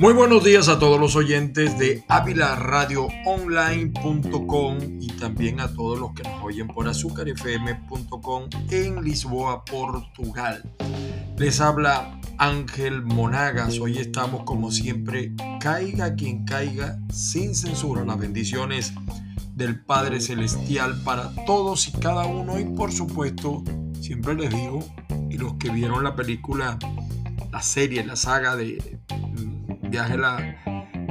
Muy buenos días a todos los oyentes de avilaradioonline.com y también a todos los que nos oyen por azúcarfm.com en Lisboa, Portugal. Les habla Ángel Monagas. Hoy estamos como siempre, caiga quien caiga, sin censura. Las bendiciones del Padre Celestial para todos y cada uno y por supuesto, siempre les digo, y los que vieron la película, la serie, la saga de viaje a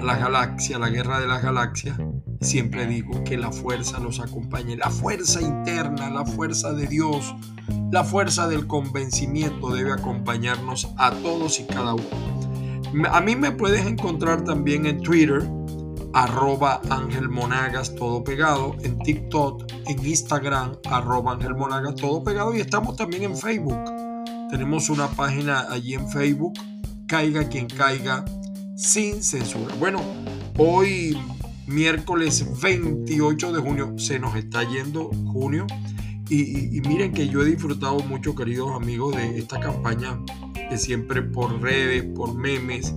la, galaxia, la guerra de las galaxias, siempre digo que la fuerza nos acompañe, la fuerza interna, la fuerza de Dios, la fuerza del convencimiento debe acompañarnos a todos y cada uno. A mí me puedes encontrar también en Twitter, arroba Ángel Monagas, todo pegado, en TikTok, en Instagram, arroba Ángel Monagas, todo pegado, y estamos también en Facebook. Tenemos una página allí en Facebook, caiga quien caiga, sin censura. Bueno, hoy miércoles 28 de junio se nos está yendo junio y, miren que yo he disfrutado mucho, queridos amigos, de esta campaña de siempre por redes, por memes.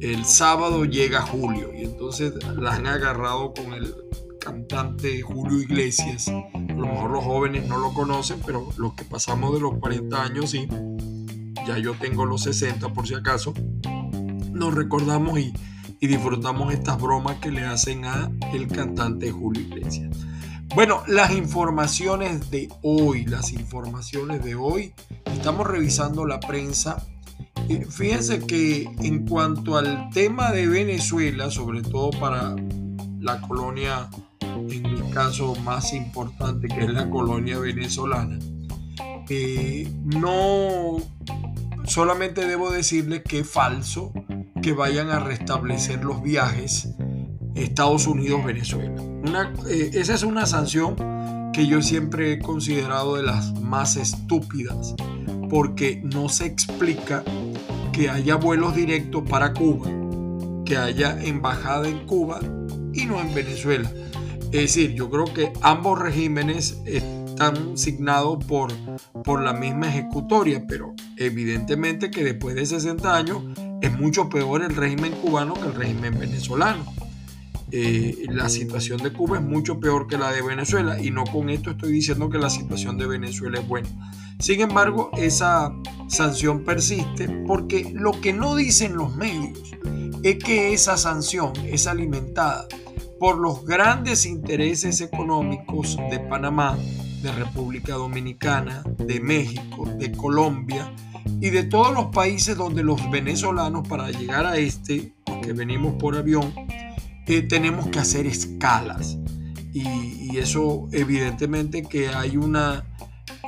El sábado llega julio y entonces la han agarrado con el cantante Julio Iglesias. A lo mejor los jóvenes no lo conocen, pero los que pasamos de los 40 años sí. Ya yo tengo los 60 por si acaso nos recordamos y, disfrutamos estas bromas que le hacen a el cantante Julio Iglesias. Bueno, las informaciones de hoy, las informaciones de hoy, estamos revisando la prensa. Fíjense que en cuanto al tema de Venezuela, sobre todo para la colonia, en el caso más importante que es la colonia venezolana, eh, no solamente debo decirles que es falso que vayan a restablecer los viajes Estados Unidos-Venezuela. Eh, esa es una sanción que yo siempre he considerado de las más estúpidas, porque no se explica que haya vuelos directos para Cuba, que haya embajada en Cuba y no en Venezuela. Es decir, yo creo que ambos regímenes están signados por, por la misma ejecutoria, pero evidentemente que después de 60 años es mucho peor el régimen cubano que el régimen venezolano. Eh, la situación de Cuba es mucho peor que la de Venezuela y no con esto estoy diciendo que la situación de Venezuela es buena. Sin embargo, esa sanción persiste porque lo que no dicen los medios es que esa sanción es alimentada por los grandes intereses económicos de Panamá, de República Dominicana, de México, de Colombia, y de todos los países donde los venezolanos para llegar a este, que venimos por avión, eh, tenemos que hacer escalas. Y, eso evidentemente que hay una,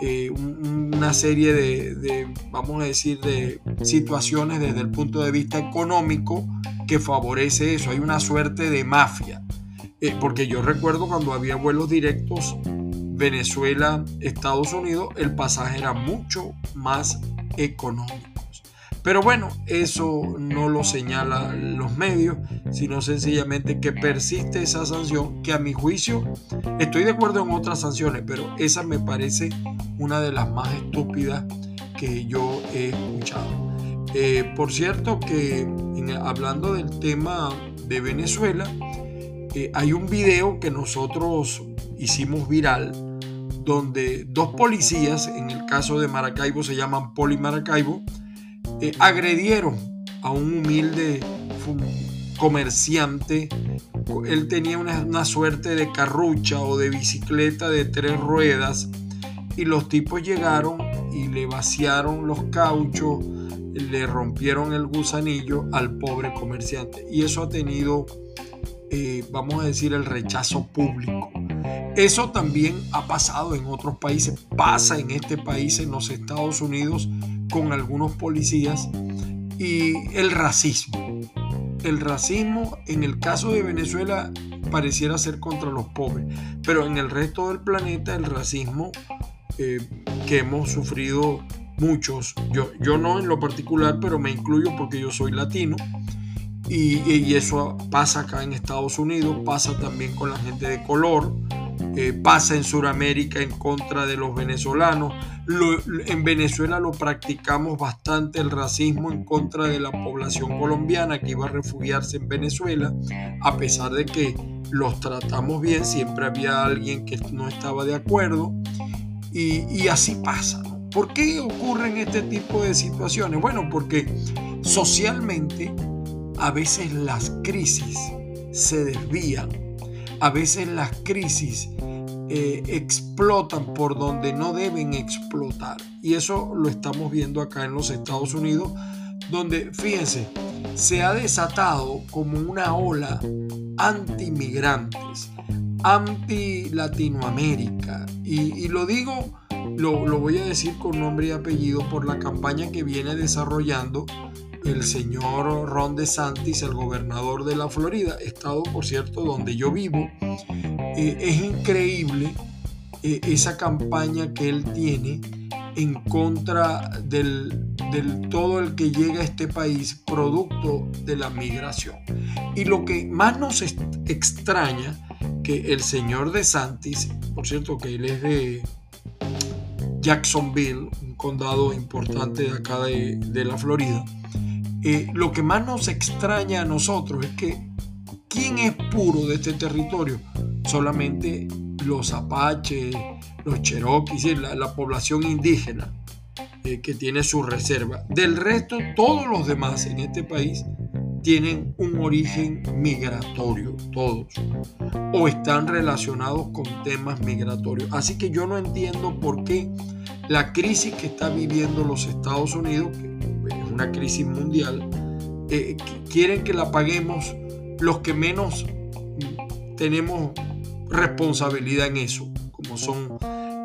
eh, una serie de, vamos a decir, de situaciones desde el punto de vista económico que favorece eso. Hay una suerte de mafia. Eh, porque yo recuerdo cuando había vuelos directos Venezuela, Estados Unidos, el pasaje era mucho más económicos. Pero bueno, eso no lo señalan los medios, sino sencillamente que persiste esa sanción, que a mi juicio estoy de acuerdo en otras sanciones, pero esa me parece una de las más estúpidas que yo he escuchado. Eh, por cierto que hablando del tema de Venezuela, eh, hay un video que nosotros hicimos viral donde dos policías, en el caso de Maracaibo se llaman Poli Maracaibo, eh, agredieron a un humilde comerciante. Él tenía una, suerte de carrucha o de bicicleta de tres ruedas y los tipos llegaron y le vaciaron los cauchos, le rompieron el gusanillo al pobre comerciante. Y eso ha tenido, eh, vamos a decir, el rechazo público. Eso también ha pasado en otros países, pasa en este país, en los Estados Unidos, con algunos policías. Y el racismo. El racismo en el caso de Venezuela pareciera ser contra los pobres, pero en el resto del planeta el racismo eh, que hemos sufrido muchos, yo, yo no en lo particular, pero me incluyo porque yo soy latino, y, y, eso pasa acá en Estados Unidos, pasa también con la gente de color, eh, pasa en Sudamérica en contra de los venezolanos. en Venezuela lo practicamos bastante el racismo en contra de la población colombiana que iba a refugiarse en Venezuela, a pesar de que los tratamos bien, siempre había alguien que no estaba de acuerdo y, así pasa. ¿Por qué ocurren este tipo de situaciones? Bueno, porque socialmente a veces las crisis se desvían, a veces las crisis eh, explotan por donde no deben explotar. Y eso lo estamos viendo acá en los Estados Unidos, donde, fíjense, se ha desatado como una ola anti-migrantes, anti-Latinoamérica. Y, lo digo, lo, lo voy a decir con nombre y apellido por la campaña que viene desarrollando el señor Ron DeSantis, el gobernador de la Florida, estado por cierto donde yo vivo. Eh, es increíble eh, esa campaña que él tiene en contra del, del, todo el que llega a este país producto de la migración. Y lo que más nos extraña que el señor DeSantis, por cierto que él es de Jacksonville, un condado importante de acá de, de la Florida, eh, lo que más nos extraña a nosotros es que ¿quién es puro de este territorio? Solamente los apaches, los cherokees, la, la población indígena eh, que tiene su reserva. Del resto, todos los demás en este país tienen un origen migratorio, todos, o están relacionados con temas migratorios. Así que yo no entiendo por qué la crisis que está viviendo los Estados Unidos, una crisis mundial, eh, quieren que la paguemos los que menos tenemos responsabilidad en eso, como son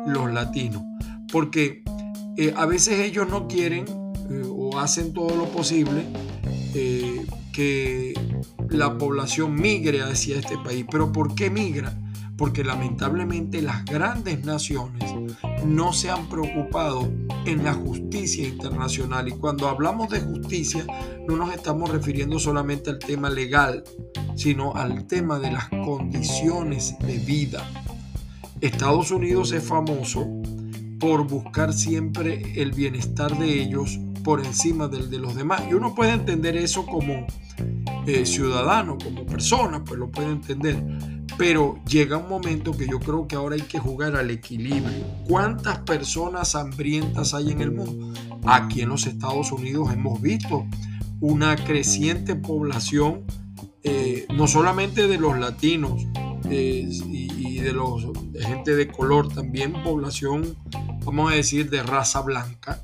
los latinos. Porque eh, a veces ellos no quieren eh, o hacen todo lo posible que la población migre hacia este país. Pero ¿por qué migra? Porque lamentablemente las grandes naciones no se han preocupado en la justicia internacional. Y cuando hablamos de justicia, no nos estamos refiriendo solamente al tema legal, sino al tema de las condiciones de vida. Estados Unidos es famoso por buscar siempre el bienestar de ellos por encima del de los demás. Y uno puede entender eso como eh, ciudadano, como persona, pues lo puede entender. Pero llega un momento que yo creo que ahora hay que jugar al equilibrio. ¿Cuántas personas hambrientas hay en el mundo? Aquí en los Estados Unidos hemos visto una creciente población, eh, no solamente de los latinos eh, y, de los de gente de color, también población, vamos a decir, de raza blanca,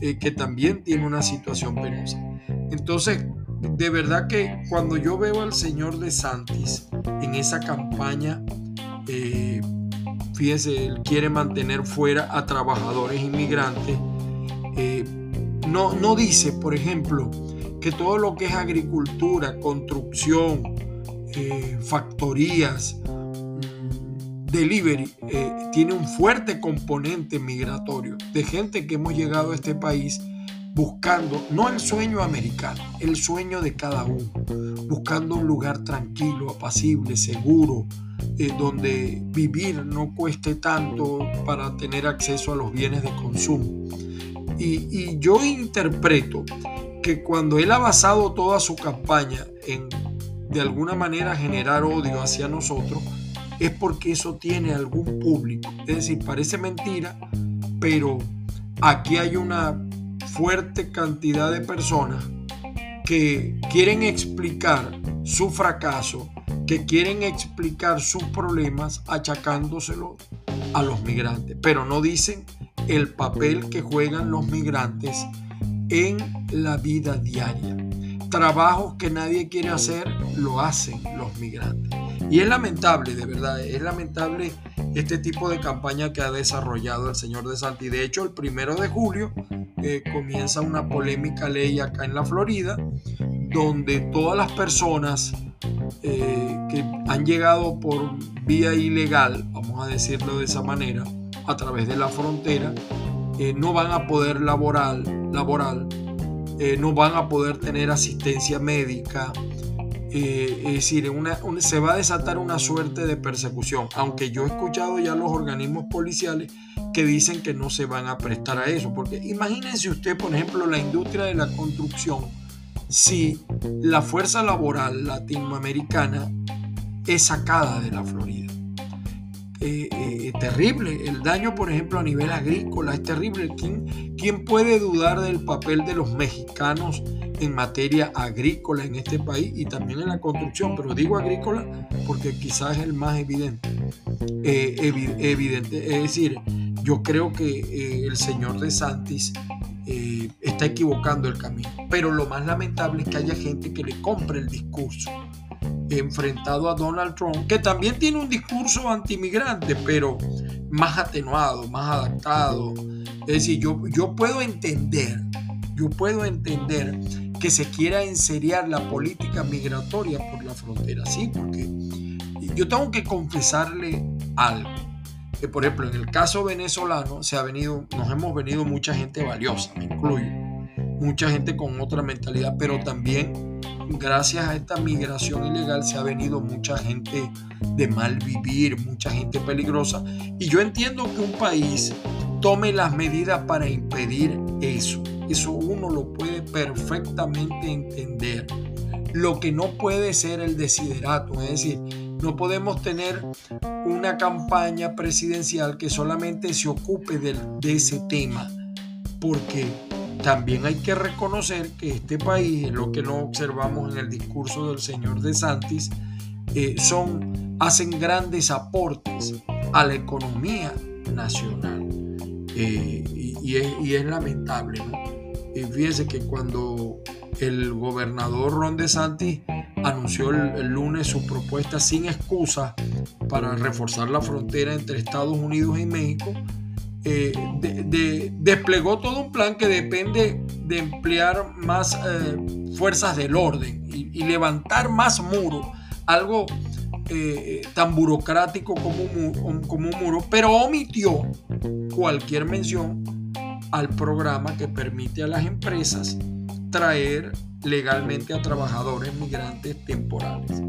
eh, que también tiene una situación penosa. Entonces, de verdad que cuando yo veo al señor de Santis en esa campaña, eh, fíjese, él quiere mantener fuera a trabajadores inmigrantes. Eh, no, no dice, por ejemplo, que todo lo que es agricultura, construcción, eh, factorías, mm, delivery, tiene un fuerte componente migratorio de gente que hemos llegado a este país buscando no el sueño americano, el sueño de cada uno, buscando un lugar tranquilo, apacible, seguro, eh, donde vivir no cueste tanto para tener acceso a los bienes de consumo. Y, yo interpreto que cuando él ha basado toda su campaña en de alguna manera generar odio hacia nosotros, es porque eso tiene algún público. Es decir, parece mentira, pero aquí hay una fuerte cantidad de personas que quieren explicar su fracaso, que quieren explicar sus problemas achacándoselo a los migrantes, pero no dicen el papel que juegan los migrantes en la vida diaria. Trabajos que nadie quiere hacer, lo hacen los migrantes. Y es lamentable, de verdad, es lamentable este tipo de campaña que ha desarrollado el señor de Santi. De hecho, el primero de julio eh, comienza una polémica ley acá en la Florida, donde todas las personas eh, que han llegado por vía ilegal, vamos a decirlo de esa manera, a través de la frontera, eh, no van a poder laborar, laboral, no van a poder tener asistencia médica, es decir, se va a desatar una suerte de persecución, aunque yo he escuchado ya los organismos policiales que dicen que no se van a prestar a eso, porque imagínense usted, por ejemplo, la industria de la construcción, si la fuerza laboral latinoamericana es sacada de la Florida. Eh, eh, terrible. El daño, por ejemplo, a nivel agrícola es terrible. ¿Quién, ¿Quién puede dudar del papel de los mexicanos en materia agrícola en este país y también en la construcción? Pero digo agrícola porque quizás es el más evidente. Eh, evidente. Es decir, yo creo que el señor de Santis está equivocando el camino. Pero lo más lamentable es que haya gente que le compre el discurso enfrentado a Donald Trump, que también tiene un discurso antimigrante, pero más atenuado, más adaptado. Es decir, yo, yo puedo entender, yo puedo entender que se quiera enseriar la política migratoria por la frontera, sí, porque yo tengo que confesarle algo. Que por ejemplo, en el caso venezolano se ha venido, nos hemos venido mucha gente valiosa, me incluyo, mucha gente con otra mentalidad, pero también gracias a esta migración ilegal se ha venido mucha gente de mal vivir, mucha gente peligrosa. Y yo entiendo que un país tome las medidas para impedir eso. Eso uno lo puede perfectamente entender. Lo que no puede ser el desiderato, es decir, no podemos tener una campaña presidencial que solamente se ocupe de, de ese tema, porque también hay que reconocer que este país, lo que no observamos en el discurso del señor De Santis, eh, son, hacen grandes aportes a la economía nacional. Eh, y, es, lamentable. ¿no? Y fíjese que cuando el gobernador Ron De Santis anunció el, lunes su propuesta sin excusa para reforzar la frontera entre Estados Unidos y México, eh, desplegó todo un plan que depende de emplear más eh, fuerzas del orden y, levantar más muros, algo eh, tan burocrático como como un muro, pero omitió cualquier mención al programa que permite a las empresas traer legalmente a trabajadores migrantes temporales.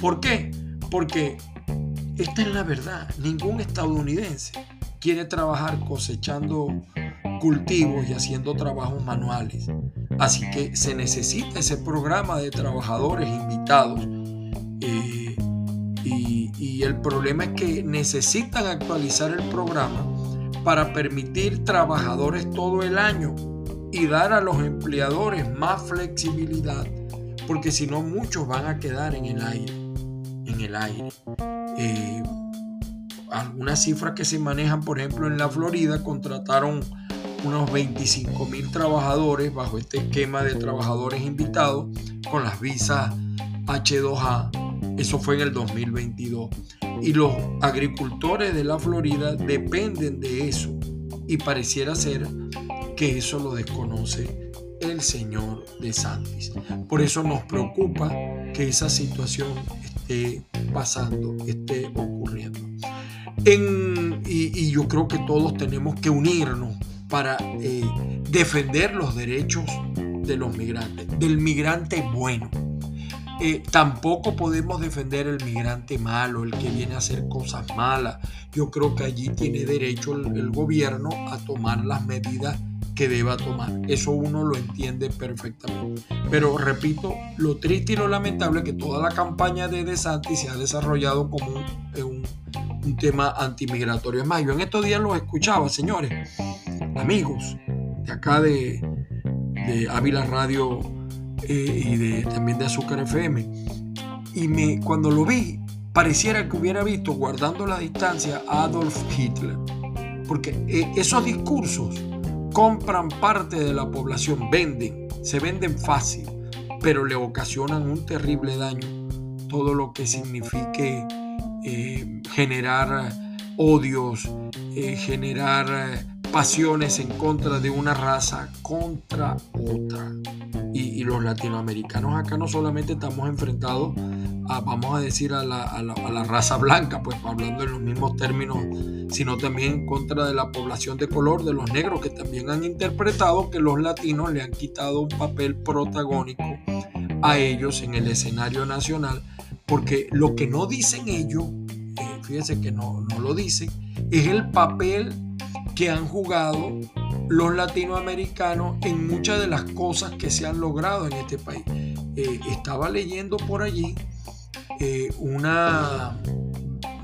¿Por qué? Porque esta es la verdad, ningún estadounidense quiere trabajar cosechando cultivos y haciendo trabajos manuales. Así que se necesita ese programa de trabajadores invitados. Eh, y, y el problema es que necesitan actualizar el programa para permitir trabajadores todo el año y dar a los empleadores más flexibilidad, porque si no muchos van a quedar en el aire, en el aire. Eh, algunas cifras que se manejan, por ejemplo, en la Florida contrataron unos 25 mil trabajadores bajo este esquema de trabajadores invitados con las visas H2A. Eso fue en el 2022. Y los agricultores de la Florida dependen de eso. Y pareciera ser eso lo desconoce el señor de Santis. Por eso nos preocupa que esa situación esté pasando, esté ocurriendo y, yo creo que todos tenemos que unirnos para eh, defender los derechos de los migrantes, del migrante bueno. Eh, tampoco podemos defender el migrante malo, el que viene a hacer cosas malas. Yo creo que allí tiene derecho el gobierno a tomar las medidas que deba tomar. Eso uno lo entiende perfectamente. Pero repito, lo triste y lo lamentable es que toda la campaña de DeSantis se ha desarrollado como un, un, tema antimigratorio. Es más, yo en estos días los escuchaba, señores, amigos de acá de, de Ávila Radio eh, y de, también de Azúcar FM. Y me, cuando lo vi, pareciera que hubiera visto, guardando la distancia, a Adolf Hitler. Porque eh, esos discursos compran parte de la población, venden, se venden fácil, pero le ocasionan un terrible daño todo lo que signifique eh, generar odios, eh, generar pasiones en contra de una raza contra otra. Y, los latinoamericanos acá no solamente estamos enfrentados vamos a decir, a la, a la, raza blanca, pues hablando en los mismos términos, sino también en contra de la población de color, de los negros, que también han interpretado que los latinos le han quitado un papel protagónico a ellos en el escenario nacional, porque lo que no dicen ellos, eh, fíjense que no, no lo dicen, es el papel que han jugado los latinoamericanos en muchas de las cosas que se han logrado en este país. Eh, estaba leyendo por allí eh, una,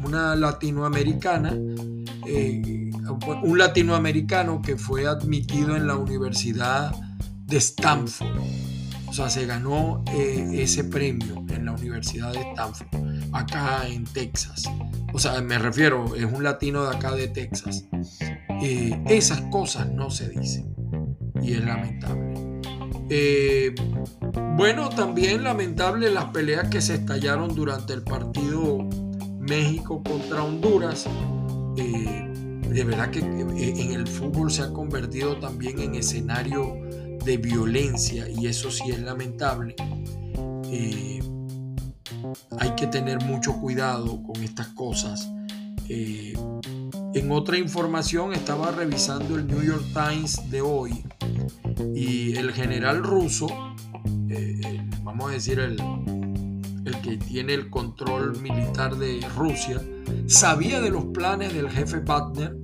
una latinoamericana, eh, un latinoamericano que fue admitido en la Universidad de Stanford. O sea, se ganó ese premio en la Universidad de Stanford, acá en Texas. O sea, me refiero, es un latino de acá de Texas. esas cosas no se dicen y es lamentable. Eh, bueno, también lamentable las peleas que se estallaron durante el partido México contra Honduras. Eh, de verdad que eh, en el fútbol se ha convertido también en escenario de violencia y eso sí es lamentable. hay que tener mucho cuidado con estas cosas. en otra información estaba revisando el New York Times de hoy y el general ruso, eh, vamos a decir el, el que tiene el control militar de Rusia, sabía de los planes del jefe Wagner,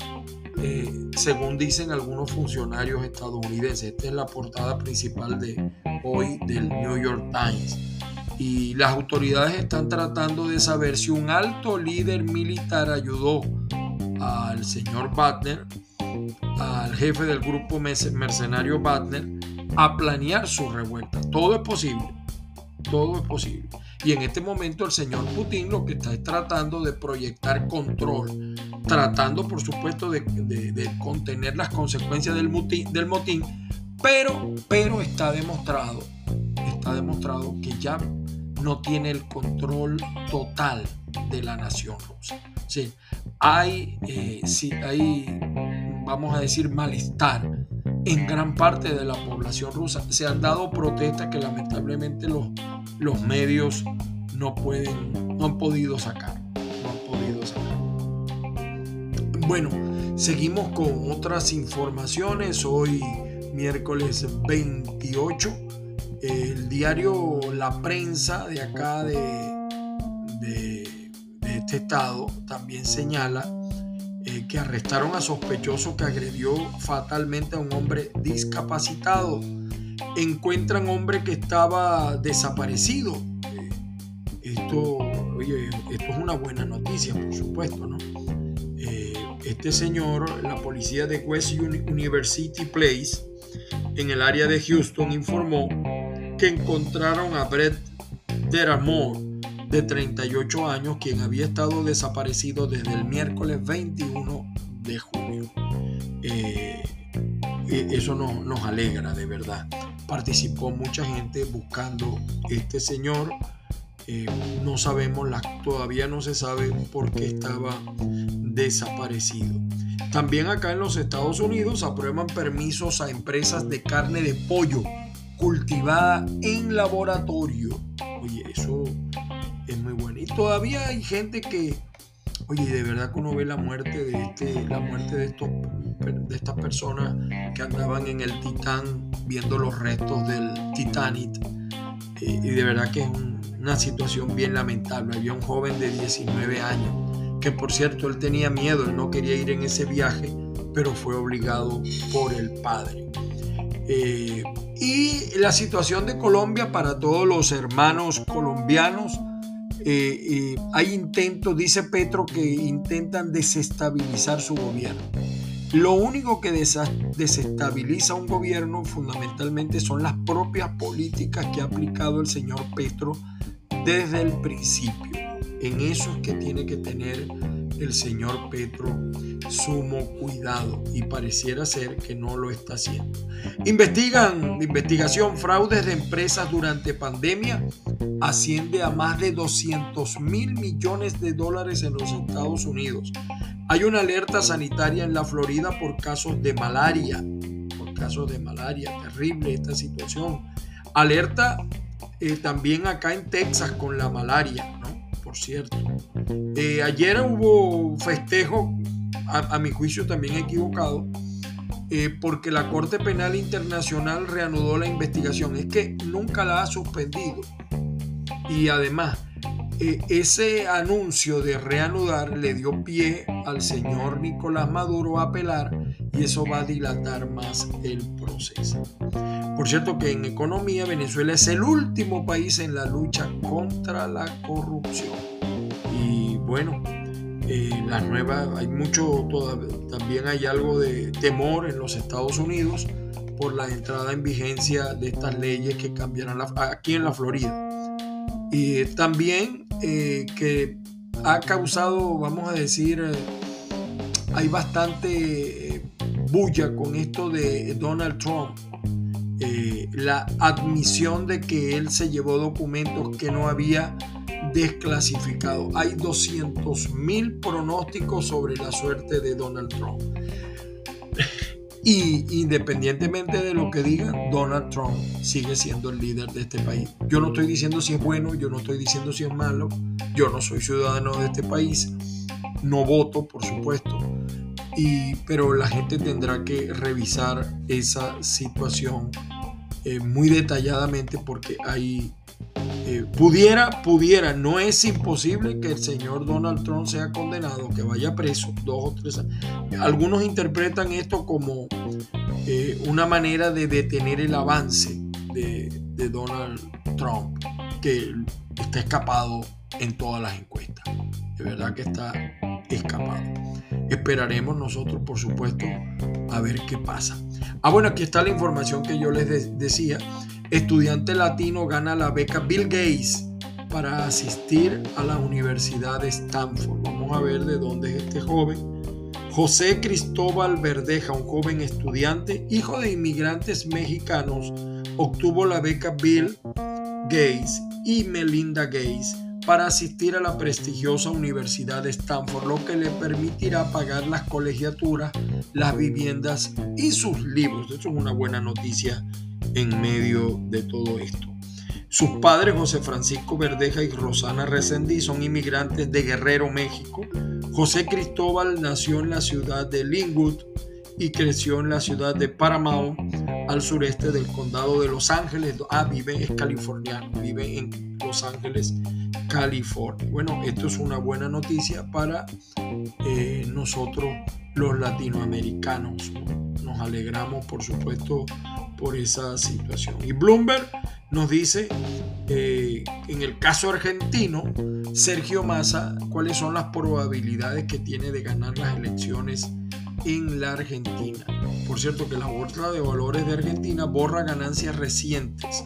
eh, según dicen algunos funcionarios estadounidenses. Esta es la portada principal de hoy del New York Times. Y las autoridades están tratando de saber si un alto líder militar ayudó al señor Wagner al jefe del grupo mercenario Wagner a planear su revuelta. Todo es posible, todo es posible. Y en este momento el señor Putin lo que está es tratando de proyectar control, tratando por supuesto de, contener las consecuencias del motín, del motín, pero, pero está demostrado, está demostrado que ya no tiene el control total de la nación rusa. Sí, hay, eh, sí, hay vamos a decir, malestar en gran parte de la población rusa. Se han dado protestas que lamentablemente los, los medios no pueden, no han podido sacar. No han podido sacar. Bueno, seguimos con otras informaciones. Hoy, miércoles 28, el diario La Prensa de acá de, de, de este estado también señala eh, que arrestaron a sospechoso que agredió fatalmente a un hombre discapacitado. Encuentran hombre que estaba desaparecido. Eh, esto, esto es una buena noticia, por supuesto, ¿no? Eh, este señor, la policía de West University Place, en el área de Houston, informó que encontraron a Brett Deramore de 38 años, quien había estado desaparecido desde el miércoles 21 de junio. Eh, eh, eso nos alegra de verdad. Participó mucha gente buscando este señor. Eh, no sabemos, la, todavía no se sabe por qué estaba desaparecido. También acá en los Estados Unidos aprueban permisos a empresas de carne de pollo cultivada en laboratorio. Todavía hay gente que, oye, de verdad que uno ve la muerte de este, la muerte de estos de estas personas que andaban en el Titán viendo los restos del Titanic. Eh, y de verdad que es una situación bien lamentable. Había un joven de 19 años, que por cierto él tenía miedo, él no quería ir en ese viaje, pero fue obligado por el padre. Eh, y la situación de Colombia para todos los hermanos colombianos eh, hay intentos, dice Petro, que intentan desestabilizar su gobierno. Lo único que desestabiliza un gobierno fundamentalmente son las propias políticas que ha aplicado el señor Petro desde el principio. En eso es que tiene que tener el señor Petro sumo cuidado y pareciera ser que no lo está haciendo. Investigan, investigación, fraudes de empresas durante pandemia asciende a más de 200 mil millones de dólares en los Estados Unidos. Hay una alerta sanitaria en la Florida por casos de malaria, por casos de malaria, terrible esta situación. Alerta eh, también acá en Texas con la malaria. Por cierto. Eh, ayer hubo festejo, a, mi juicio también equivocado, eh, porque la Corte Penal Internacional reanudó la investigación. Es que nunca la ha suspendido. Y además, eh, ese anuncio de reanudar le dio pie al señor Nicolás Maduro a apelar y eso va a dilatar más el proceso. Por cierto que en economía Venezuela es el último país en la lucha contra la corrupción. Y bueno, eh, las nuevas, hay mucho, también hay algo de temor en los Estados Unidos por la entrada en vigencia de estas leyes que cambiarán aquí en la Florida. Y también eh, que ha causado, vamos a decir, eh, hay bastante bulla con esto de Donald Trump. la admisión de que él se llevó documentos que no había desclasificado. Hay 200 mil pronósticos sobre la suerte de Donald Trump. Y independientemente de lo que digan, Donald Trump sigue siendo el líder de este país. Yo no estoy diciendo si es bueno, yo no estoy diciendo si es malo, yo no soy ciudadano de este país, no voto, por supuesto, y, pero la gente tendrá que revisar esa situación eh, muy detalladamente porque hay eh, pudiera, pudiera, no es imposible que el señor Donald Trump sea condenado, que vaya preso dos o tres años. Algunos interpretan esto como eh, una manera de detener el avance de, de Donald Trump, que está escapado en todas las encuestas. De verdad que está escapado. Esperaremos nosotros, por supuesto, a ver qué pasa. Ah, bueno, aquí está la información que yo les decía estudiante latino gana la beca Bill Gates para asistir a la Universidad de Stanford. Vamos a ver de dónde es este joven. José Cristóbal Verdeja, un joven estudiante, hijo de inmigrantes mexicanos, obtuvo la beca Bill Gates y Melinda Gates para asistir a la prestigiosa Universidad de Stanford, lo que le permitirá pagar las colegiaturas, las viviendas y sus libros. Eso es una buena noticia en medio de todo esto. Sus padres, José Francisco Verdeja y Rosana Recendí, son inmigrantes de Guerrero, México. José Cristóbal nació en la ciudad de Linwood y creció en la ciudad de Paramount, al sureste del condado de Los Ángeles. Ah, vive, es californiano, vive en Los Ángeles, California. Bueno, esto es una buena noticia para eh, nosotros los latinoamericanos. Nos alegramos, por supuesto, por esa situación. Y Bloomberg nos dice, eh, en el caso argentino, Sergio Massa, cuáles son las probabilidades que tiene de ganar las elecciones en la Argentina. Por cierto que la Bolsa de Valores de Argentina borra ganancias recientes.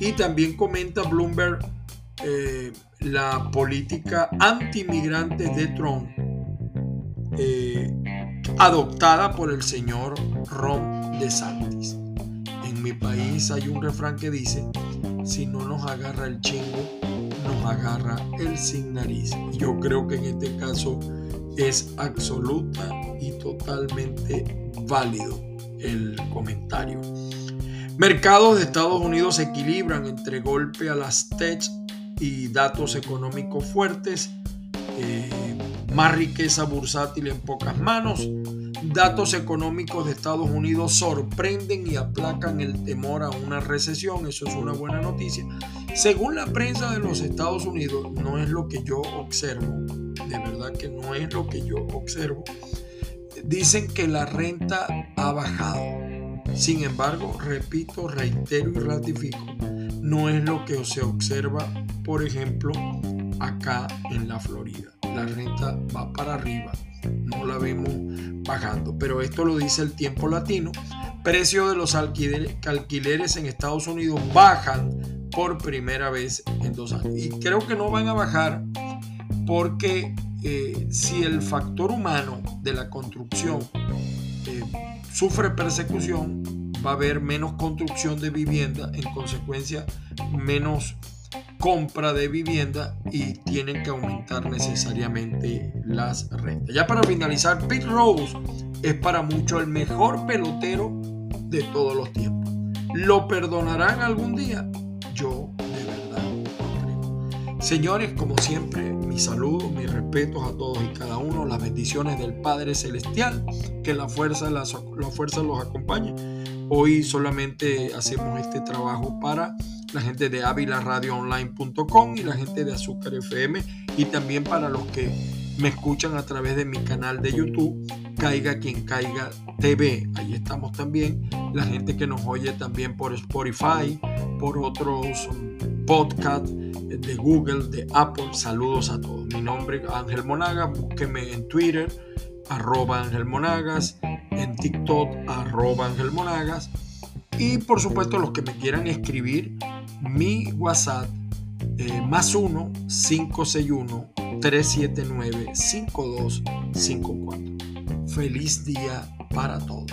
Y también comenta Bloomberg eh, la política anti-migrantes de Trump. Eh, adoptada por el señor Ron DeSantis. En mi país hay un refrán que dice, si no nos agarra el chingo, nos agarra el sin nariz. Yo creo que en este caso es absoluta y totalmente válido el comentario. Mercados de Estados Unidos se equilibran entre golpe a las tech y datos económicos fuertes. Eh, más riqueza bursátil en pocas manos. Datos económicos de Estados Unidos sorprenden y aplacan el temor a una recesión. Eso es una buena noticia. Según la prensa de los Estados Unidos, no es lo que yo observo. De verdad que no es lo que yo observo. Dicen que la renta ha bajado. Sin embargo, repito, reitero y ratifico, no es lo que se observa, por ejemplo, acá en la Florida la renta va para arriba, no la vemos bajando. Pero esto lo dice el tiempo latino. Precio de los alquileres, en Estados Unidos bajan por primera vez en dos años. Y creo que no van a bajar porque eh, si el factor humano de la construcción eh, sufre persecución, va a haber menos construcción de vivienda, en consecuencia menos compra de vivienda y tienen que aumentar necesariamente las rentas. Ya para finalizar, Pete Rose es para muchos el mejor pelotero de todos los tiempos. ¿Lo perdonarán algún día? Yo de verdad creo. Señores, como siempre, mis saludos, mis respetos a todos y cada uno, las bendiciones del Padre Celestial, que la fuerza, la fuerza los acompañe. Hoy solamente hacemos este trabajo para la gente de avilaradioonline.com y la gente de Azúcar FM y también para los que me escuchan a través de mi canal de YouTube, Caiga quien caiga TV. Ahí estamos también. La gente que nos oye también por Spotify, por otros podcasts de Google, de Apple. Saludos a todos. Mi nombre es Ángel Monaga. Búsqueme en Twitter, arroba Ángel Monagas, en TikTok, arroba Ángel Monagas. Y por supuesto los que me quieran escribir, mi WhatsApp eh, más 1 561 379 5254. Feliz día para todos.